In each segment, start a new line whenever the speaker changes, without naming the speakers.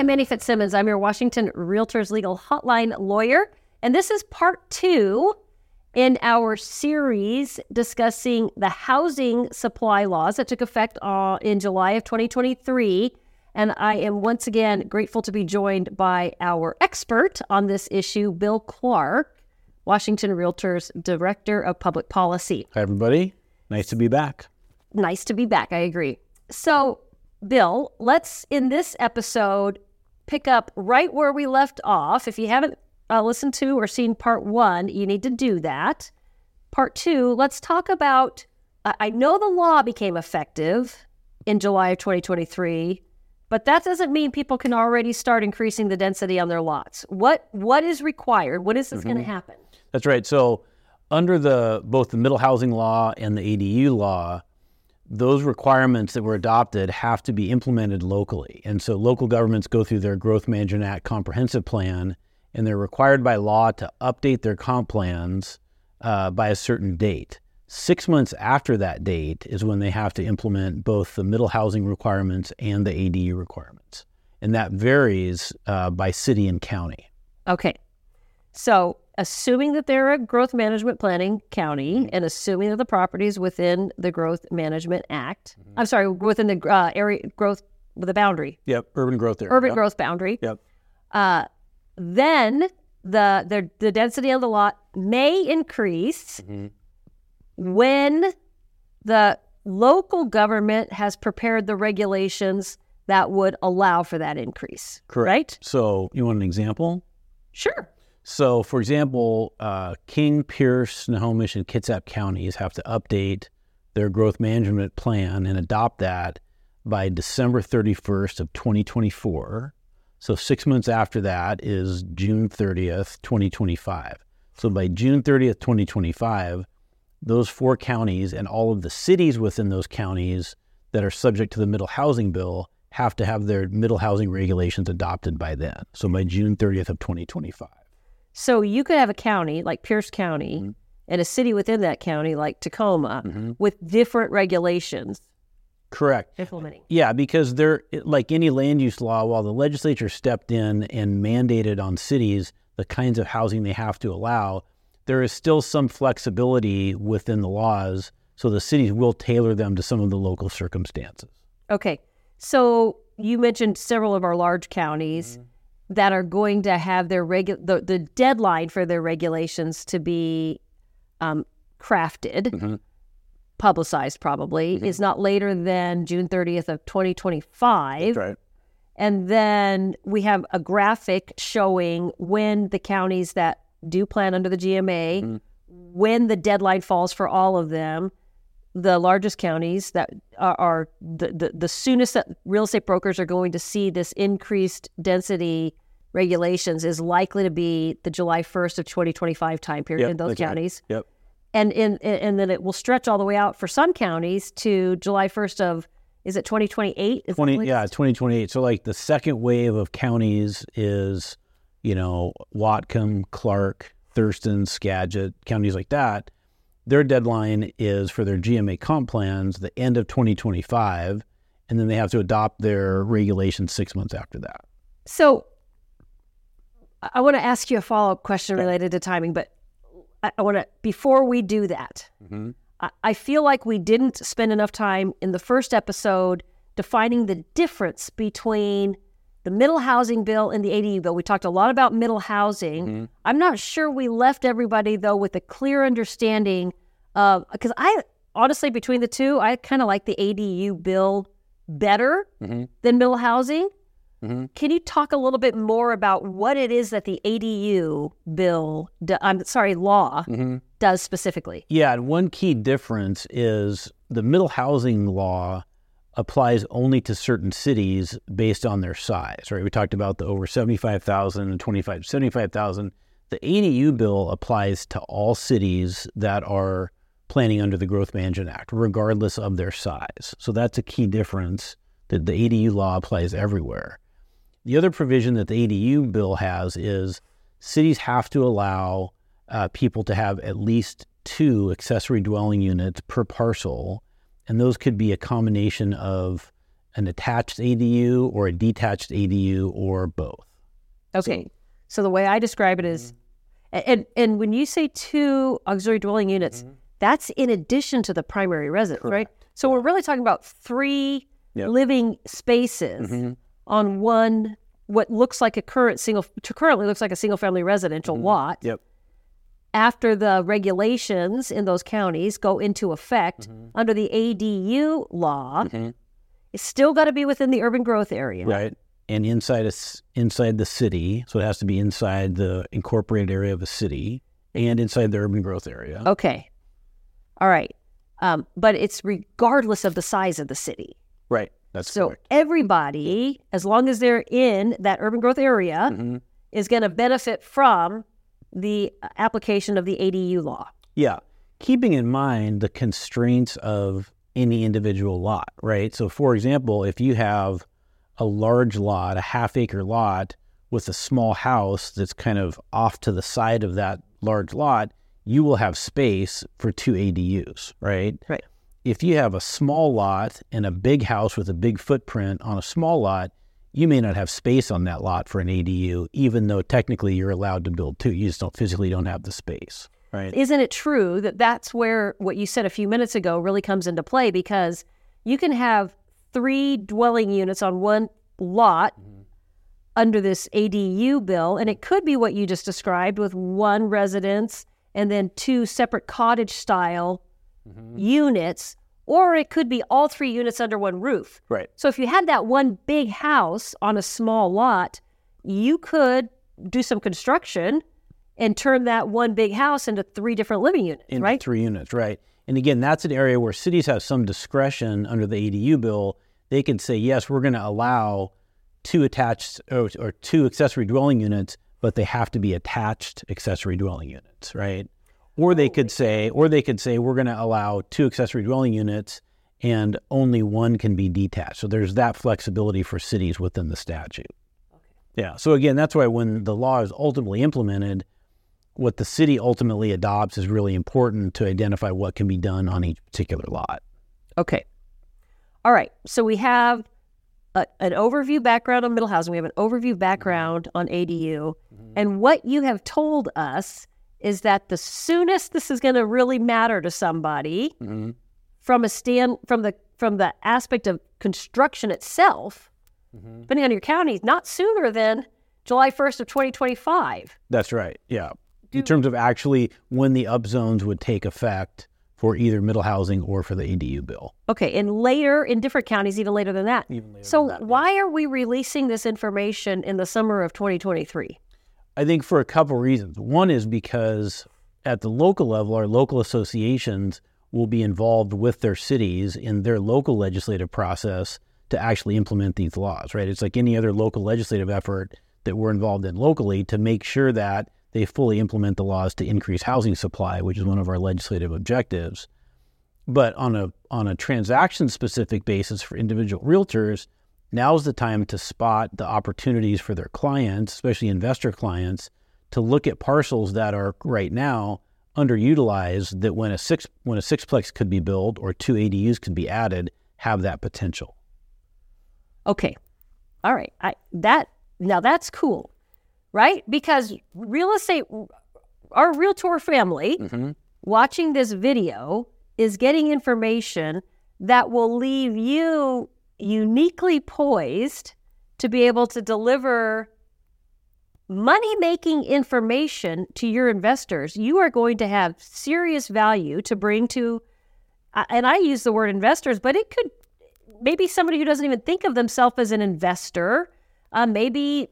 I'm Annie Fitzsimmons. I'm your Washington Realtors Legal Hotline lawyer, and this is part two in our series discussing the housing supply laws that took effect uh, in July of 2023. And I am once again grateful to be joined by our expert on this issue, Bill Clarke, Washington Realtors Director of Public Policy.
Hi, everybody. Nice to be back.
Nice to be back. I agree. So, Bill, let's in this episode pick up right where we left off. If you haven't uh, listened to or seen part one, you need to do that. Part two, let's talk about. Uh, I know the law became effective in July of 2023, but that doesn't mean people can already start increasing the density on their lots. What what is required? What is this mm-hmm. going to happen?
That's right. So, under the both the middle housing law and the ADU law, those requirements that were adopted have to be implemented locally. And so local governments go through their Growth Management Act comprehensive plan, and they're required by law to update their comp plans uh, by a certain date. Six months after that date is when they have to implement both the middle housing requirements and the ADU requirements. And that varies uh, by city and county.
Okay. So assuming that they're a growth management planning county mm-hmm. and assuming that the property is within the growth management act mm-hmm. i'm sorry within the uh, area growth with a boundary
yep urban growth area.
urban
yep.
growth boundary
yep
uh, then the, the the density of the lot may increase mm-hmm. when the local government has prepared the regulations that would allow for that increase
correct
right
so you want an example
sure
so, for example, uh, King, Pierce, Snohomish, and Kitsap counties have to update their growth management plan and adopt that by December 31st of 2024. So, six months after that is June 30th, 2025. So, by June 30th, 2025, those four counties and all of the cities within those counties that are subject to the middle housing bill have to have their middle housing regulations adopted by then. So, by June 30th of 2025.
So you could have a county like Pierce County mm-hmm. and a city within that county like Tacoma mm-hmm. with different regulations.
Correct.
Implementing.
Yeah, because they're like any land use law, while the legislature stepped in and mandated on cities the kinds of housing they have to allow, there is still some flexibility within the laws. So the cities will tailor them to some of the local circumstances.
Okay. So you mentioned several of our large counties. Mm-hmm that are going to have their regu- the, the deadline for their regulations to be um, crafted, mm-hmm. publicized probably, mm-hmm. is not later than June 30th of 2025.
right.
And then we have a graphic showing when the counties that do plan under the GMA, mm-hmm. when the deadline falls for all of them, the largest counties that are, are the, the, the soonest that real estate brokers are going to see this increased density regulations is likely to be the July 1st of 2025 time period
yep,
in those counties.
Right. Yep.
And in and then it will stretch all the way out for some counties to July 1st of is it 2028?
20 yeah, 2028. So like the second wave of counties is, you know, Whatcom, Clark, Thurston, Skagit, counties like that their deadline is for their GMA comp plans the end of 2025, and then they have to adopt their regulations six months after that.
So I want to ask you a follow up question related to timing, but I, I want to, before we do that, mm-hmm. I, I feel like we didn't spend enough time in the first episode defining the difference between the middle housing bill and the ADU bill. We talked a lot about middle housing. Mm-hmm. I'm not sure we left everybody though with a clear understanding of because I honestly between the two, I kind of like the ADU bill better mm-hmm. than middle housing. Mm-hmm. Can you talk a little bit more about what it is that the ADU bill, I'm sorry, law mm-hmm. does specifically?
Yeah, and one key difference is the middle housing law applies only to certain cities based on their size, right? We talked about the over 75,000 and 25 75,000. The ADU bill applies to all cities that are planning under the Growth Management Act, regardless of their size. So that's a key difference that the ADU law applies everywhere. The other provision that the ADU bill has is cities have to allow uh, people to have at least two accessory dwelling units per parcel and those could be a combination of an attached ADU or a detached ADU or both.
Okay. So, the way I describe it is, and and when you say two auxiliary dwelling units, that's in addition to the primary residence, right? So we're really talking about three
Yep.
living spaces on one what looks like a current single currently looks like a single family residential mm-hmm. lot.
Yep.
After the regulations in those counties go into effect mm-hmm. under the ADU law, mm-hmm. it's still got to be within the urban growth area.
Right. And inside a inside the city, so it has to be inside the incorporated area of a city and inside the urban growth area.
Okay. All right. Um, but it's regardless of the size of the city.
Right. That's
So
correct.
everybody, as long as they're in that urban growth area,
Mm-hmm.
is going to benefit from the uh, application of the ADU law.
Yeah. Keeping in mind the constraints of any individual lot, right? So, for example, if you have a large lot, a half acre lot with a small house that's kind of off to the side of that large lot, you will have space for two ADUs, right?
Right.
If you have a small lot and a big house with a big footprint on a small lot, you may not have space on that lot for an ADU, even though technically you're allowed to build two. You just don't physically don't have the space, right?
Isn't it true that that's where what you said a few minutes ago really comes into play? Because you can have three dwelling units on one lot mm-hmm. under this ADU bill, and it could be what you just described with one residence and then two separate cottage style Mm-hmm. units, or it could be all three units under one roof.
Right.
So if you had that one big house on a small lot, you could do some construction and turn that one big house into three different living units,
in
right?
three units, right? And again, that's an area where cities have some discretion under the ADU bill. They can say, yes, we're going to allow two attached or, or two accessory dwelling units, but they have to be attached accessory dwelling units, right? Or they could say, or they could say, we're going to allow two accessory dwelling units, and only one can be detached. So there's that flexibility for cities within the statute. Yeah. So again, that's why when the law is ultimately implemented, what the city ultimately adopts is really important to identify what can be done on each particular lot.
Okay. All right. So we have a, an overview background on middle housing. We have an overview background on ADU. Mm-hmm. And what you have told us is that the soonest this is going to really matter to somebody mm-hmm. from a stand from the from the aspect of construction itself, mm-hmm. depending on your county, not sooner than July 1st of 2025.
That's right. Yeah. In terms of actually when the upzones would take effect for either middle housing or for the ADU bill.
Okay, and later in different counties, even later than that.
Even later
so,
that, yeah.
why are we releasing this information in the summer of 2023?
I think for a couple reasons. One is because at the local level, our local associations will be involved with their cities in their local legislative process to actually implement these laws, right? It's like any other local legislative effort that we're involved in locally to make sure that they fully implement the laws to increase housing supply, which is one of our legislative objectives. But on a on a transaction specific basis for individual realtors, now's the time to spot the opportunities for their clients, especially investor clients, to look at parcels that are right now underutilized that when a six when a sixplex could be built or two ADUs could be added, have that potential.
Okay, all right. I that now that's cool, right? Because real estate, our realtor family mm-hmm. watching this video is getting information that will leave you uniquely poised to be able to deliver money making information to your investors. You are going to have serious value to bring to, uh, and I use the word investors, but it could maybe somebody who doesn't even think of themselves as an investor. Uh, maybe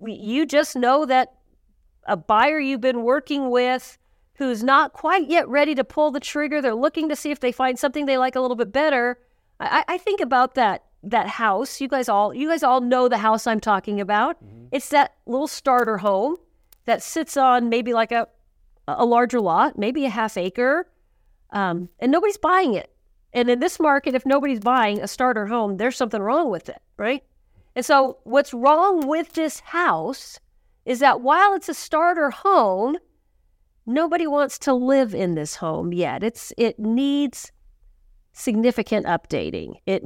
you just know that a buyer you've been working with who's not quite yet ready to pull the trigger. They're looking to see if they find something they like a little bit better. I, I think about that that house. You guys all you guys all know the house I'm talking about. It's that little starter home that sits on maybe like a a larger lot, maybe a half acre, um, and nobody's buying it. And in this market, if nobody's buying a starter home, there's something wrong with it, right? And so, what's wrong with this house is that while it's a starter home, nobody wants to live in this home yet. It's it needs significant updating. It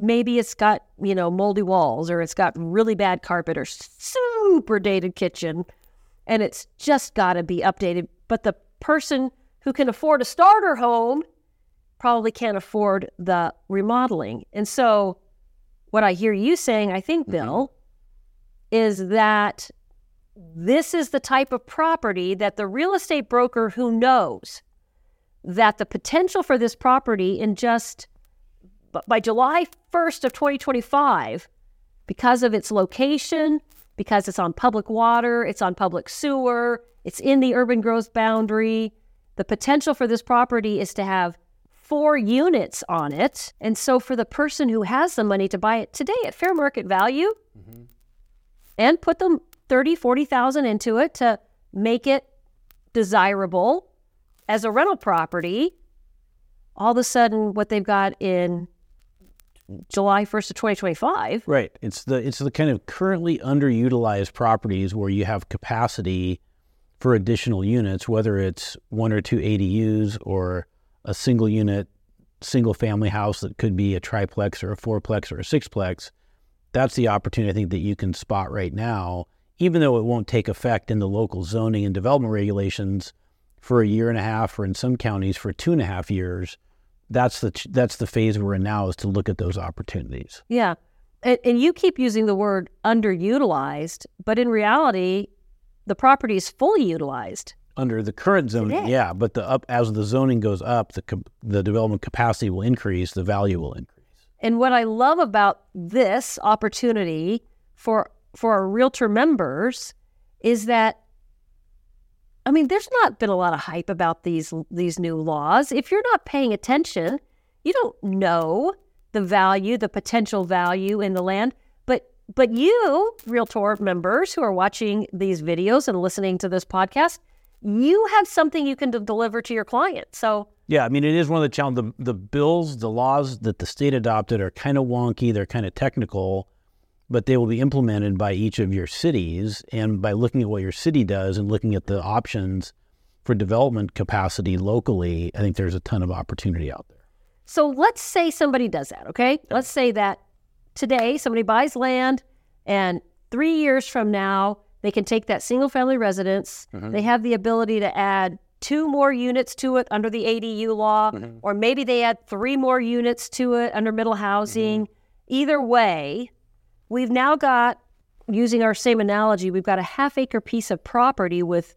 maybe it's got you know moldy walls or it's got really bad carpet or super dated kitchen, and it's just got to be updated. But the person who can afford a starter home probably can't afford the remodeling, and so what I hear you saying, I think, mm-hmm. Bill, is that this is the type of property that the real estate broker who knows that the potential for this property in just by July 1st of 2025 because of its location, because it's on public water, it's on public sewer, it's in the urban growth boundary, the potential for this property is to have four units on it. And so for the person who has the money to buy it today at fair market value mm-hmm. and put them 30, 40,000 into it to make it desirable as a rental property, all of a sudden what they've got in July 1st of 2025.
Right. It's the it's the kind of currently underutilized properties where you have capacity for additional units, whether it's one or two ADUs or a single unit, single family house that could be a triplex or a fourplex or a sixplex. That's the opportunity I think that you can spot right now, even though it won't take effect in the local zoning and development regulations for a year and a half, or in some counties for two and a half years. That's the that's the phase we're in now is to look at those opportunities.
Yeah, and, and you keep using the word underutilized, but in reality, the property is fully utilized
under the current zoning. Yeah, but the up as the zoning goes up, the the development capacity will increase, the value will increase.
And what I love about this opportunity for for our realtor members is that I mean, there's not been a lot of hype about these these new laws. If you're not paying attention, you don't know the value, the potential value in the land. But but you, Realtor members who are watching these videos and listening to this podcast, you have something you can d- deliver to your client. So
yeah, I mean, it is one of the challenges. The, the bills, the laws that the state adopted are kind of wonky. They're kind of technical but they will be implemented by each of your cities. And by looking at what your city does and looking at the options for development capacity locally, I think there's a ton of opportunity out there.
So let's say somebody does that, okay? Let's say that today somebody buys land and three years from now, they can take that single family residence. Mm-hmm. They have the ability to add two more units to it under the ADU law, mm-hmm. or maybe they add three more units to it under middle housing. Mm-hmm. Either way, We've now got, using our same analogy, we've got a half acre piece of property with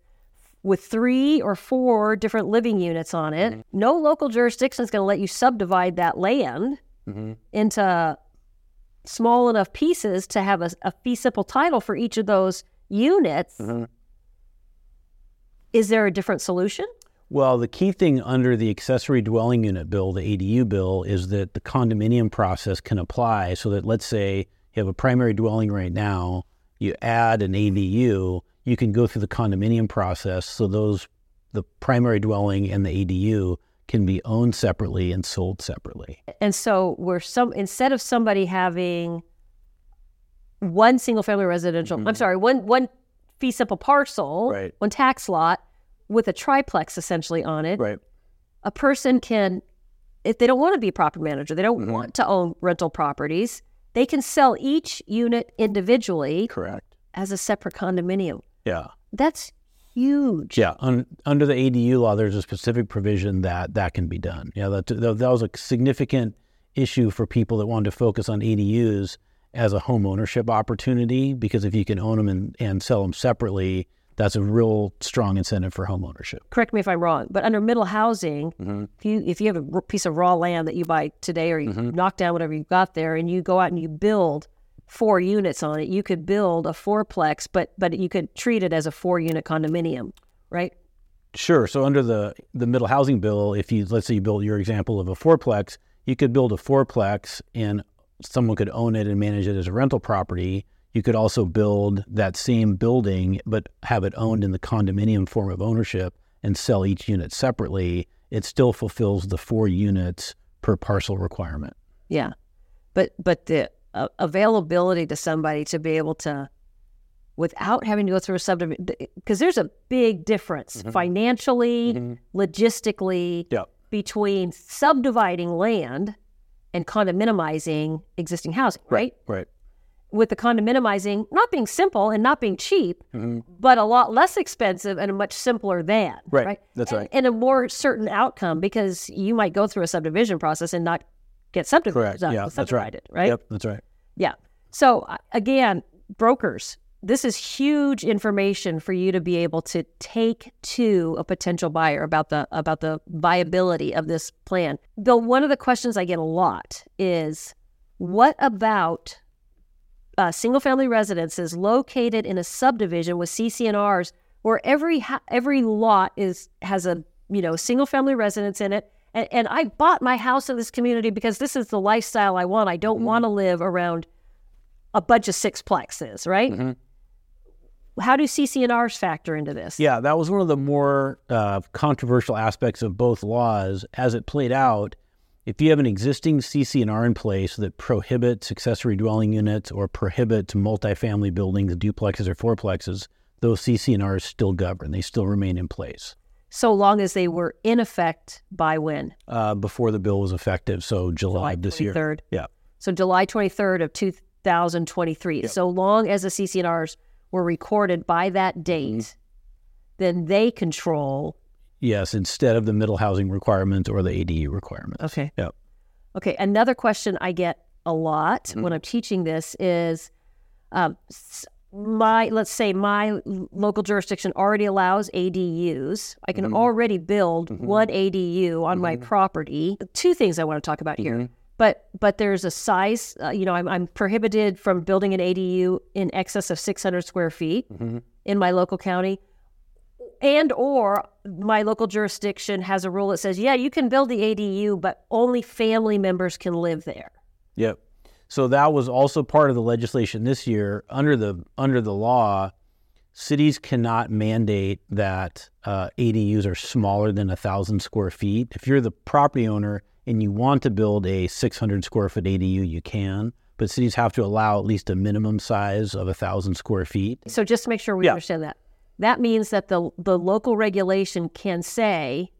with three or four different living units on it. Mm-hmm. No local jurisdiction is going to let you subdivide that land mm-hmm. into small enough pieces to have a, a, fee simple title for each of those units. Mm-hmm. Is there a different solution?
Well, the key thing under the accessory dwelling unit bill, the ADU bill, is that the condominium process can apply so that, let's say, you have a primary dwelling right now, you add an ADU, you can go through the condominium process. So those, the primary dwelling and the ADU can be owned separately and sold separately.
And so we're some instead of somebody having one single family residential, mm-hmm. I'm sorry, one one fee simple parcel,
right.
one tax lot with a triplex essentially on it.
Right.
A person can if they don't want to be a property manager, they don't mm-hmm. want to own rental properties, they can sell each unit individually.
Correct.
As a separate condominium.
Yeah.
That's huge.
Yeah. Un, under the ADU law, there's a specific provision that that can be done. Yeah. That, that was a significant issue for people that wanted to focus on ADUs as a home ownership opportunity because if you can own them and, and sell them separately, that's a real strong incentive for home ownership.
Correct me if I'm wrong, but under middle housing, mm-hmm. if you if you have a piece of raw land that you buy today or you mm-hmm. knock down whatever you've got there and you go out and you build four units on it, you could build a fourplex, but but you could treat it as a four unit condominium, right?
Sure. So under the the middle housing bill, if you let's say you build your example of a fourplex, you could build a fourplex and someone could own it and manage it as a rental property you could also build that same building, but have it owned in the condominium form of ownership and sell each unit separately. It still fulfills the four units per parcel requirement.
Yeah, but but the uh, availability to somebody to be able to, without having to go through a subdivision, because there's a big difference mm-hmm. financially, mm-hmm. logistically.
Yeah.
between subdividing land and condominiumizing existing housing, right?
Right.
With the condominiumizing not being simple and not being cheap,
Mhm.
but a lot less expensive and a much simpler than,
Right.
right?
That's
And-
right.
And a more certain outcome because you might go through a subdivision process and not get subdivided.
Correct. Yeah, that's right.
right?
Yep, that's right.
Yeah. So uh, again, brokers, this is huge information for you to be able to take to a potential buyer about the about the viability of this plan. Though one of the questions I get a lot is, what about uh, single family residences located in a subdivision with CC&Rs where every ha- every lot is has a you know single family residence in it. And, and I bought my house in this community because this is the lifestyle I want. I don't want to live around a bunch of sixplexes, right?
Mhm.
How do CC&Rs factor into this?
Yeah, that was one of the more uh, controversial aspects of both laws. As it played out, if you have an existing CC&R in place that prohibits accessory dwelling units or prohibits multifamily buildings, duplexes or fourplexes, those CC&Rs still govern. They still remain in place
So long as they were in effect by when?
uh, before the bill was effective. So July, of this year.
23rd.
Yeah.
So July 23rd of 2023.
Yep.
So long as the CC&Rs were recorded by that date,
Mm-hmm.
then they control.
Yes, instead of the middle housing requirements or the ADU requirements.
Okay.
Yep.
Okay. Another question I get a lot
Mm-hmm.
when I'm teaching this is um, my, let's say my local jurisdiction already allows ADUs. I can
Mhm.
already build
Mhm.
one ADU on my
Mhm.
property. Two things I want to talk about here.
Mhm.
but but there's a size uh, you know I'm, I'm prohibited from building an adu in excess of 600 square feet
Mhm.
in my local county and or my local jurisdiction has a rule that says yeah you can build the adu but only family members can live there
Yep. So that was also part of the legislation this year. Under the under the law, cities cannot mandate that uh, ADUs are smaller than a thousand square feet. If you're the property owner and you want to build a 600 square foot ADU, you can. But cities have to allow at least a minimum size of a thousand square feet.
so just to make sure we
Yeah.
understand that that means that the the local regulation can say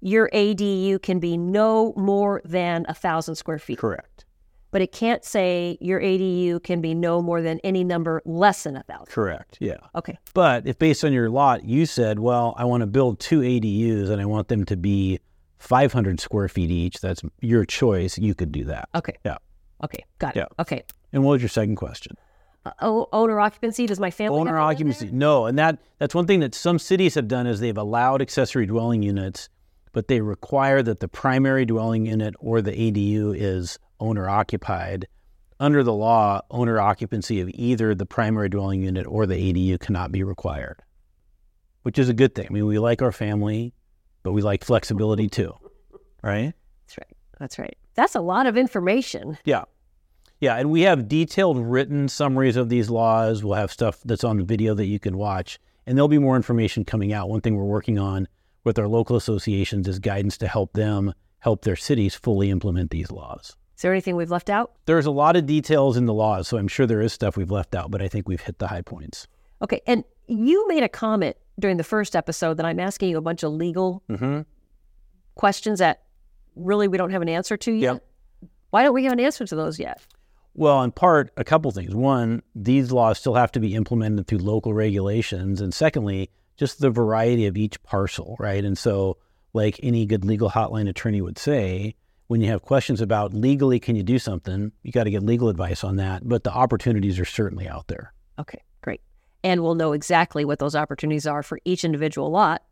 your adu can be no more than a thousand square feet
Correct.
but it can't say your ADU can be no more than any number less than a thousand.
Correct. Yeah.
Okay.
But if based on your lot, you said, well, I want to build two ADUs and I want them to be 500 square feet each, that's your choice. You could do that.
Okay.
Yeah.
Okay. Got it.
Yeah.
Okay.
And what was your second question?
Owner occupancy. Does my family
Owner
have to live
occupancy. No, and that that's one thing that some cities have done is they've allowed accessory dwelling units, but they require that the primary dwelling unit or the ADU is owner occupied. Under the law, owner occupancy of either the primary dwelling unit or the ADU cannot be required, which is a good thing. I mean, we like our family, but we like flexibility too, right?
That's right. That's right. That's a lot of information.
Yeah. Yeah, and we have detailed written summaries of these laws. We'll have stuff that's on video that you can watch, and there'll be more information coming out. One thing we're working on with our local associations is guidance to help them help their cities fully implement these laws.
Is there anything we've left out?
There's a lot of details in the laws, so I'm sure there is stuff we've left out, but I think we've hit the high points.
Okay. And you made a comment during the first episode that I'm asking you a bunch of legal
Mm-hmm.
questions that really we don't have an answer to yet.
Yep.
Why don't we have an answer to those yet?
Well, in part, a couple things. One, these laws still have to be implemented through local regulations. And secondly, just the variety of each parcel, right? And so, like any good legal hotline attorney would say, when you have questions about legally, can you do something, you got to get legal advice on that. But the opportunities are certainly out there.
Okay. Great. And we'll know exactly what those opportunities are for each individual lot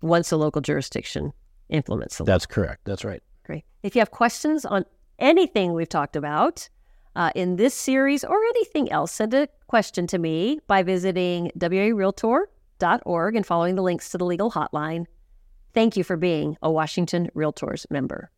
once the local jurisdiction implements the law.
That's correct. That's right.
Great. If you have questions on anything we've talked about uh, in this series or anything else, send a question to me by visiting warealtor.org and following the links to the legal hotline. Thank you for being a Washington Realtors member.